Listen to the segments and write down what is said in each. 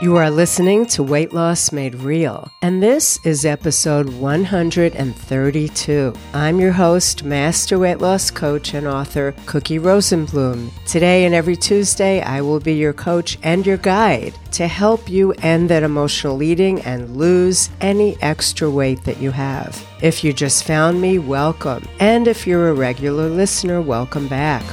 You are listening to Weight Loss Made Real, and this is episode 132. I'm your host, Master Weight Loss Coach and author Cookie Rosenblum. Today and every Tuesday, I will be your coach and your guide to help you end that emotional eating and lose any extra weight that you have. If you just found me, welcome. And if you're a regular listener, welcome back.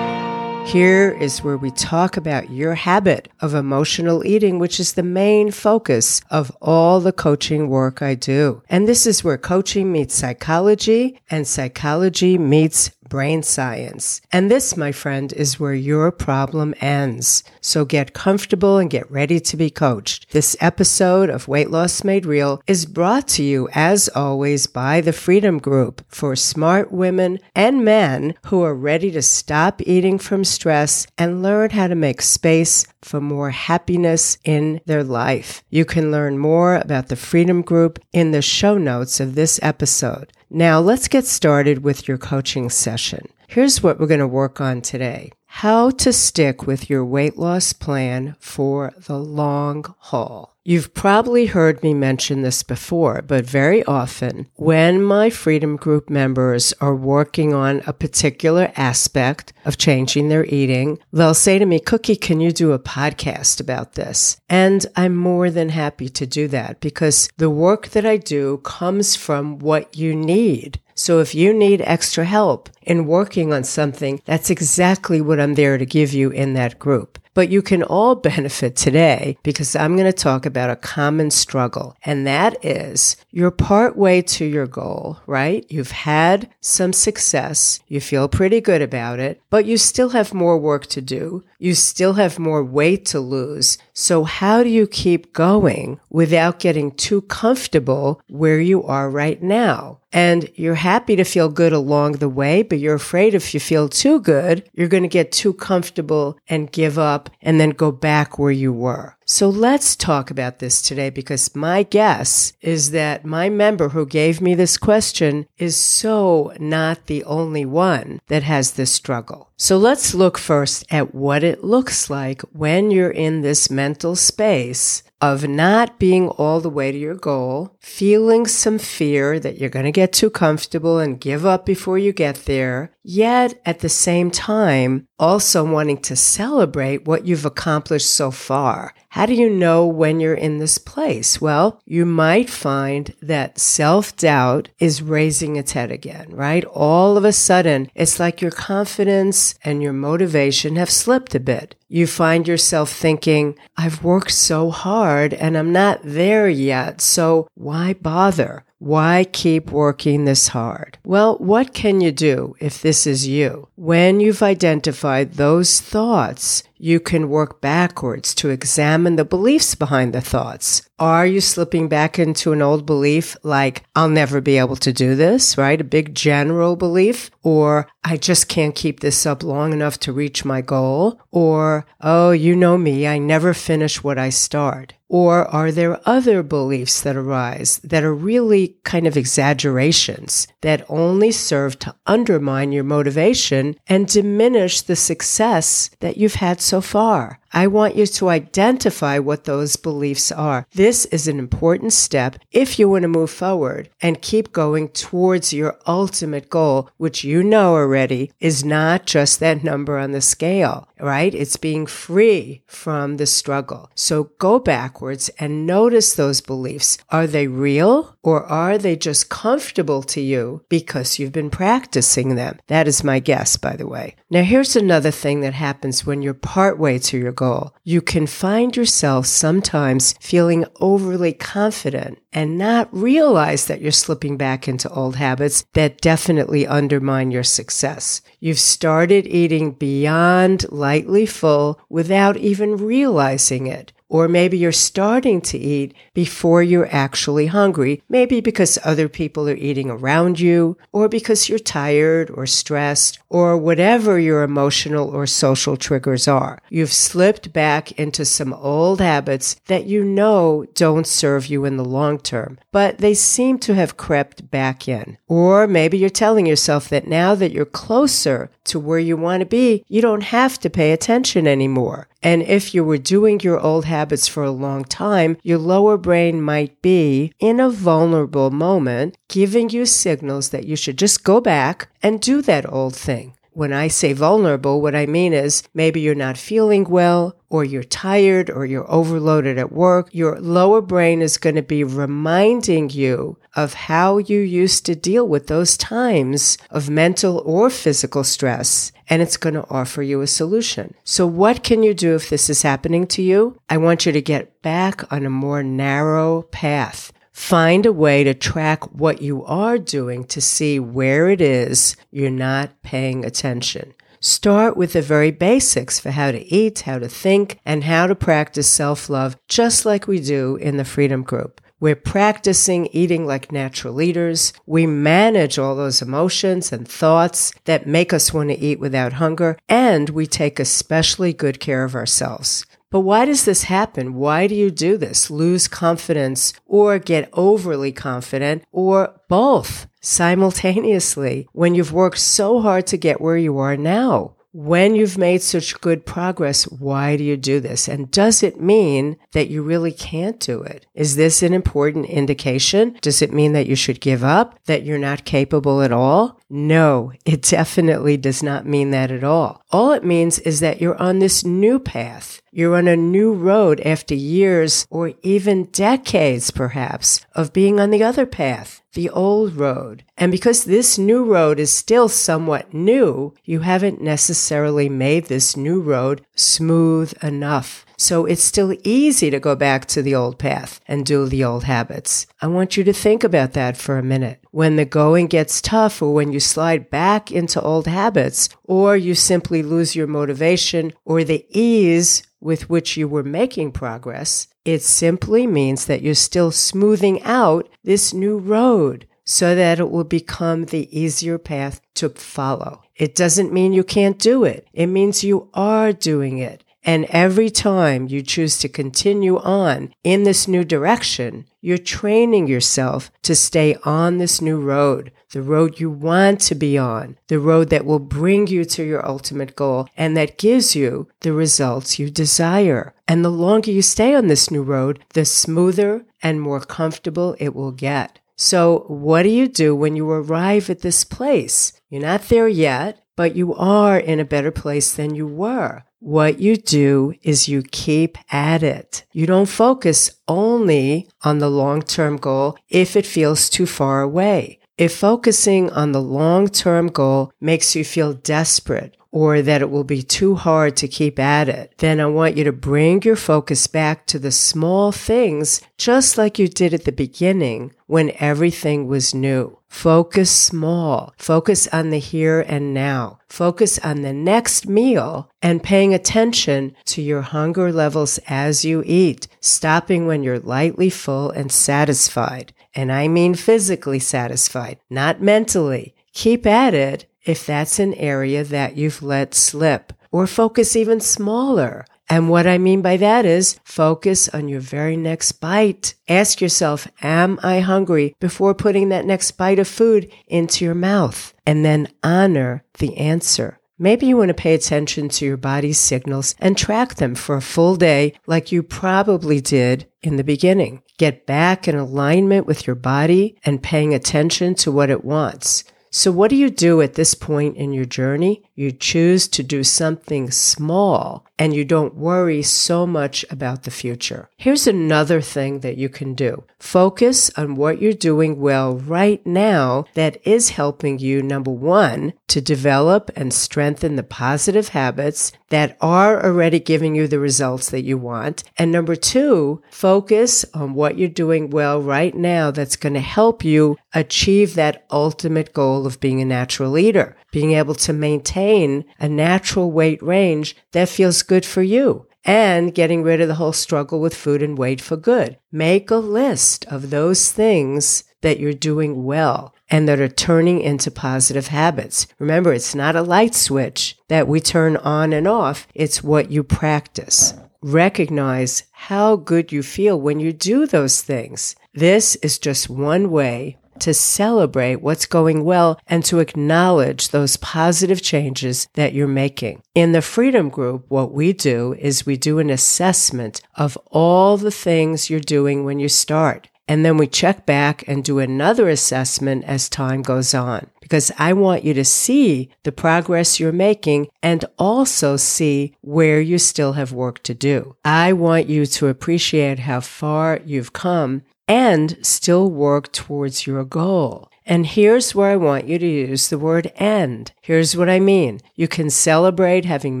Here is where we talk about your habit of emotional eating, which is the main focus of all the coaching work I do. And this is where coaching meets psychology and psychology meets brain science. And this, my friend, is where your problem ends. So get comfortable and get ready to be coached. This episode of Weight Loss Made Real is brought to you, as always, by the Freedom Group for smart women and men who are ready to stop eating from stress and learn how to make space for more happiness in their life. You can learn more about the Freedom Group in the show notes of this episode. Now let's get started with your coaching session. Here's what we're going to work on today. How to stick with your weight loss plan for the long haul. You've probably heard me mention this before, but very often when my Freedom Group members are working on a particular aspect of changing their eating, they'll say to me, Cookie, can you do a podcast about this? And I'm more than happy to do that because the work that I do comes from what you need. So if you need extra help in working on something, that's exactly what I'm there to give you in that group. But you can all benefit today because I'm going to talk about a common struggle. And that is you're part way to your goal, right? You've had some success. You feel pretty good about it, but you still have more work to do. You still have more weight to lose. So how do you keep going without getting too comfortable where you are right now? And you're happy to feel good along the way, but you're afraid if you feel too good, you're going to get too comfortable and give up and then go back where you were. So let's talk about this today because my guess is that my member who gave me this question is so not the only one that has this struggle. So let's look first at what it looks like when you're in this mental space of not being all the way to your goal, feeling some fear that you're going to get too comfortable and give up before you get there, yet at the same time, also wanting to celebrate what you've accomplished so far. How do you know when you're in this place? Well, you might find that self doubt is raising its head again, right? All of a sudden, it's like your confidence and your motivation have slipped a bit. You find yourself thinking, I've worked so hard and I'm not there yet. So why bother? Why keep working this hard? Well, what can you do if this is you? When you've identified those thoughts, you can work backwards to examine the beliefs behind the thoughts. Are you slipping back into an old belief like, I'll never be able to do this, right? A big general belief. Or, I just can't keep this up long enough to reach my goal. Or, oh, you know me, I never finish what I start. Or are there other beliefs that arise that are really kind of exaggerations that only serve to undermine your motivation and diminish the success that you've had so far? I want you to identify what those beliefs are. This is an important step if you want to move forward and keep going towards your ultimate goal, which you know already is not just that number on the scale, right? It's being free from the struggle. So go backwards and notice those beliefs. Are they real or are they just comfortable to you because you've been practicing them? That is my guess, by the way. Now, here's another thing that happens when you're partway to your goal. You can find yourself sometimes feeling overly confident and not realize that you're slipping back into old habits that definitely undermine your success. You've started eating beyond lightly full without even realizing it Or maybe you're starting to eat before you're actually hungry, maybe because other people are eating around you, or because you're tired or stressed, or whatever your emotional or social triggers are. You've slipped back into some old habits that you know don't serve you in the long term, but they seem to have crept back in. Or maybe you're telling yourself that now that you're closer to where you want to be, you don't have to pay attention anymore. And if you were doing your old habits for a long time, your lower brain might be in a vulnerable moment, giving you signals that you should just go back and do that old thing. When I say vulnerable, what I mean is maybe you're not feeling well, or you're tired, or you're overloaded at work. Your lower brain is going to be reminding you of how you used to deal with those times of mental or physical stress, and it's going to offer you a solution. So, what can you do if this is happening to you? I want you to get back on a more narrow path. Find a way to track what you are doing to see where it is you're not paying attention. Start with the very basics for how to eat, how to think, and how to practice self love, just like we do in the Freedom Group. We're practicing eating like natural eaters. We manage all those emotions and thoughts that make us want to eat without hunger, and we take especially good care of ourselves. But why does this happen? Why do you do this? Lose confidence or get overly confident or both simultaneously when you've worked so hard to get where you are now? When you've made such good progress, why do you do this? And does it mean that you really can't do it? Is this an important indication? Does it mean that you should give up? That you're not capable at all? No, it definitely does not mean that at all. All it means is that you're on this new path. You're on a new road after years or even decades, perhaps, of being on the other path, the old road. And because this new road is still somewhat new, you haven't necessarily made this new road smooth enough. So it's still easy to go back to the old path and do the old habits. I want you to think about that for a minute. When the going gets tough or when you slide back into old habits or you simply lose your motivation or the ease with which you were making progress, it simply means that you're still smoothing out this new road so that it will become the easier path to follow. It doesn't mean you can't do it. It means you are doing it. And every time you choose to continue on in this new direction, you're training yourself to stay on this new road, the road you want to be on, the road that will bring you to your ultimate goal and that gives you the results you desire. And the longer you stay on this new road, the smoother and more comfortable it will get. So what do you do when you arrive at this place? You're not there yet, but you are in a better place than you were. What you do is you keep at it. You don't focus only on the long term goal if it feels too far away. If focusing on the long term goal makes you feel desperate or that it will be too hard to keep at it, then I want you to bring your focus back to the small things, just like you did at the beginning when everything was new. Focus small. Focus on the here and now. Focus on the next meal and paying attention to your hunger levels as you eat, stopping when you're lightly full and satisfied. And I mean physically satisfied, not mentally. Keep at it if that's an area that you've let slip or focus even smaller. And what I mean by that is focus on your very next bite. Ask yourself, am I hungry before putting that next bite of food into your mouth? And then honor the answer. Maybe you want to pay attention to your body's signals and track them for a full day like you probably did in the beginning. Get back in alignment with your body and paying attention to what it wants. So, what do you do at this point in your journey? You choose to do something small and you don't worry so much about the future. Here's another thing that you can do focus on what you're doing well right now that is helping you, number one, to develop and strengthen the positive habits that are already giving you the results that you want. And number two, focus on what you're doing well right now that's going to help you achieve that ultimate goal of being a natural eater, being able to maintain a natural weight range that feels good for you. and getting rid of the whole struggle with food and weight for good. Make a list of those things that you're doing well and that are turning into positive habits. Remember, it's not a light switch that we turn on and off. It's what you practice. Recognize how good you feel when you do those things. This is just one way to celebrate what's going well and to acknowledge those positive changes that you're making. In the Freedom Group, what we do is we do an assessment of all the things you're doing when you start. And then we check back and do another assessment as time goes on. Because I want you to see the progress you're making and also see where you still have work to do. I want you to appreciate how far you've come and still work towards your goal. And here's where I want you to use the word end. Here's what I mean. You can celebrate having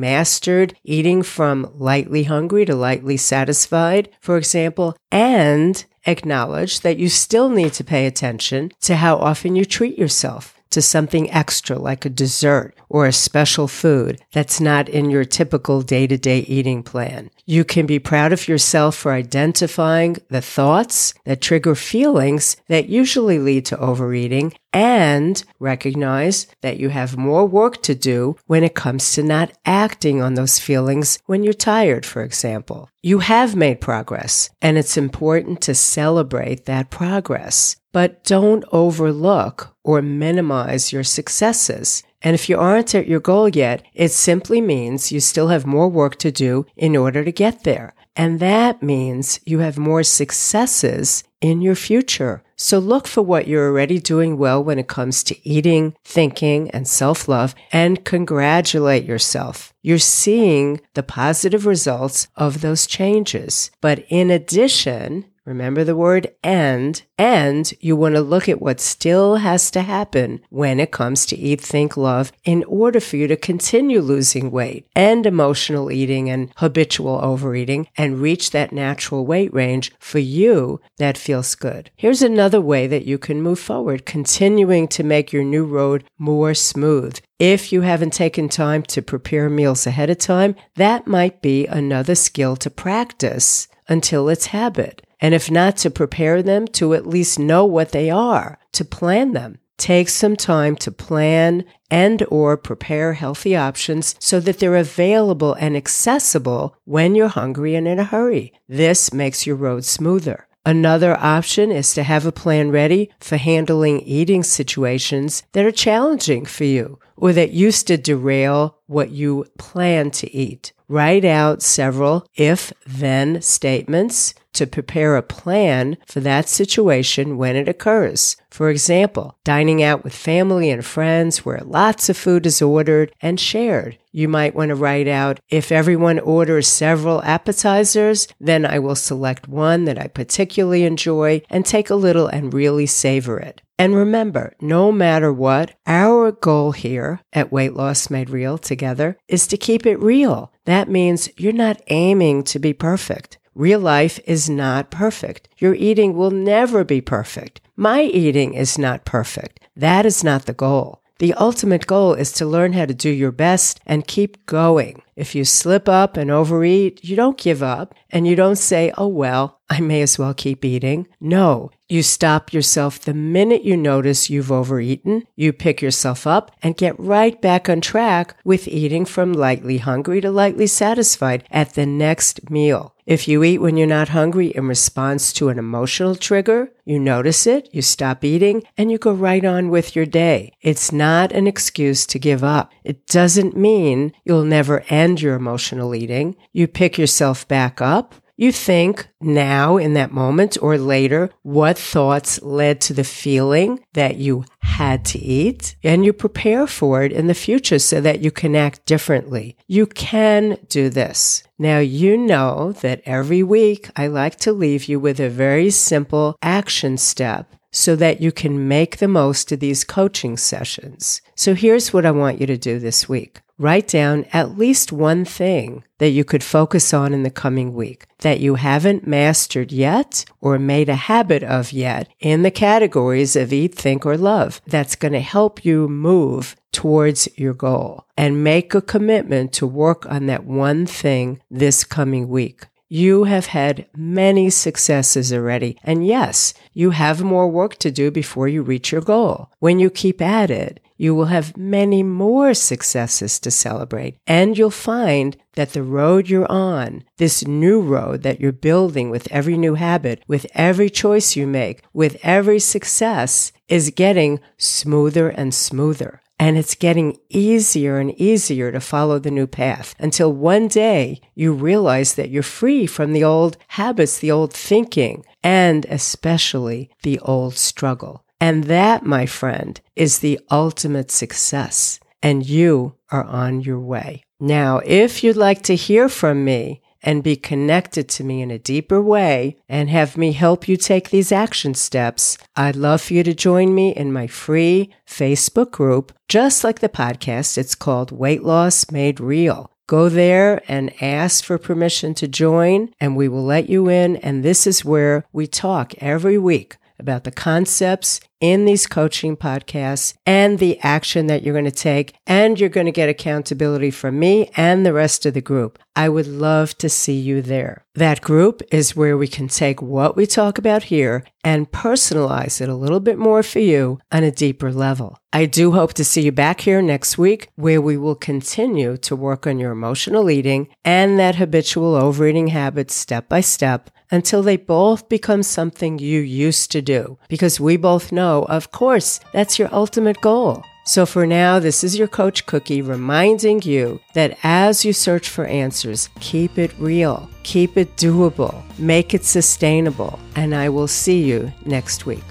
mastered eating from lightly hungry to lightly satisfied, for example, and acknowledge that you still need to pay attention to how often you treat yourself to something extra like a dessert or a special food that's not in your typical day to day eating plan. You can be proud of yourself for identifying the thoughts that trigger feelings that usually lead to overeating and recognize that you have more work to do when it comes to not acting on those feelings when you're tired, for example. You have made progress and it's important to celebrate that progress, but don't overlook or minimize your successes. And if you aren't at your goal yet, it simply means you still have more work to do in order to get there. And that means you have more successes in your future. So look for what you're already doing well when it comes to eating, thinking, and self love and congratulate yourself. You're seeing the positive results of those changes. But in addition, Remember the word and, and you want to look at what still has to happen when it comes to eat, think, love in order for you to continue losing weight and emotional eating and habitual overeating and reach that natural weight range for you that feels good. Here's another way that you can move forward, continuing to make your new road more smooth. If you haven't taken time to prepare meals ahead of time, that might be another skill to practice until it's habit and if not to prepare them, to at least know what they are, to plan them. Take some time to plan and or prepare healthy options so that they're available and accessible when you're hungry and in a hurry. This makes your road smoother. Another option is to have a plan ready for handling eating situations that are challenging for you or that used to derail what you plan to eat. Write out several if then statements to prepare a plan for that situation when it occurs. For example, dining out with family and friends where lots of food is ordered and shared. You might want to write out if everyone orders several appetizers, then I will select one that I particularly enjoy and take a little and really savor it. And remember, no matter what, our goal here at Weight Loss Made Real together is to keep it real. That means you're not aiming to be perfect. Real life is not perfect. Your eating will never be perfect. My eating is not perfect. That is not the goal. The ultimate goal is to learn how to do your best and keep going. If you slip up and overeat, you don't give up and you don't say, oh, well, I may as well keep eating. No, you stop yourself the minute you notice you've overeaten. You pick yourself up and get right back on track with eating from lightly hungry to lightly satisfied at the next meal. If you eat when you're not hungry in response to an emotional trigger, you notice it, you stop eating, and you go right on with your day. It's not an excuse to give up. It doesn't mean you'll never end your emotional eating. You pick yourself back up. You think now in that moment or later what thoughts led to the feeling that you had to eat and you prepare for it in the future so that you can act differently. You can do this. Now, you know that every week I like to leave you with a very simple action step so that you can make the most of these coaching sessions. So here's what I want you to do this week. Write down at least one thing that you could focus on in the coming week that you haven't mastered yet or made a habit of yet in the categories of eat, think, or love that's going to help you move towards your goal and make a commitment to work on that one thing this coming week. You have had many successes already. And yes, you have more work to do before you reach your goal. When you keep at it, you will have many more successes to celebrate. And you'll find that the road you're on, this new road that you're building with every new habit, with every choice you make, with every success, is getting smoother and smoother. And it's getting easier and easier to follow the new path until one day you realize that you're free from the old habits, the old thinking, and especially the old struggle. And that, my friend, is the ultimate success. And you are on your way. Now, if you'd like to hear from me, and be connected to me in a deeper way and have me help you take these action steps, I'd love for you to join me in my free Facebook group. Just like the podcast, it's called Weight Loss Made Real. Go there and ask for permission to join, and we will let you in. And this is where we talk every week about the concepts in these coaching podcasts and the action that you're going to take. And you're going to get accountability from me and the rest of the group. I would love to see you there. That group is where we can take what we talk about here and personalize it a little bit more for you on a deeper level. I do hope to see you back here next week where we will continue to work on your emotional eating and that habitual overeating habit step by step until they both become something you used to do. Because we both of course, that's your ultimate goal. So for now, this is your Coach Cookie reminding you that as you search for answers, keep it real, keep it doable, make it sustainable, and I will see you next week.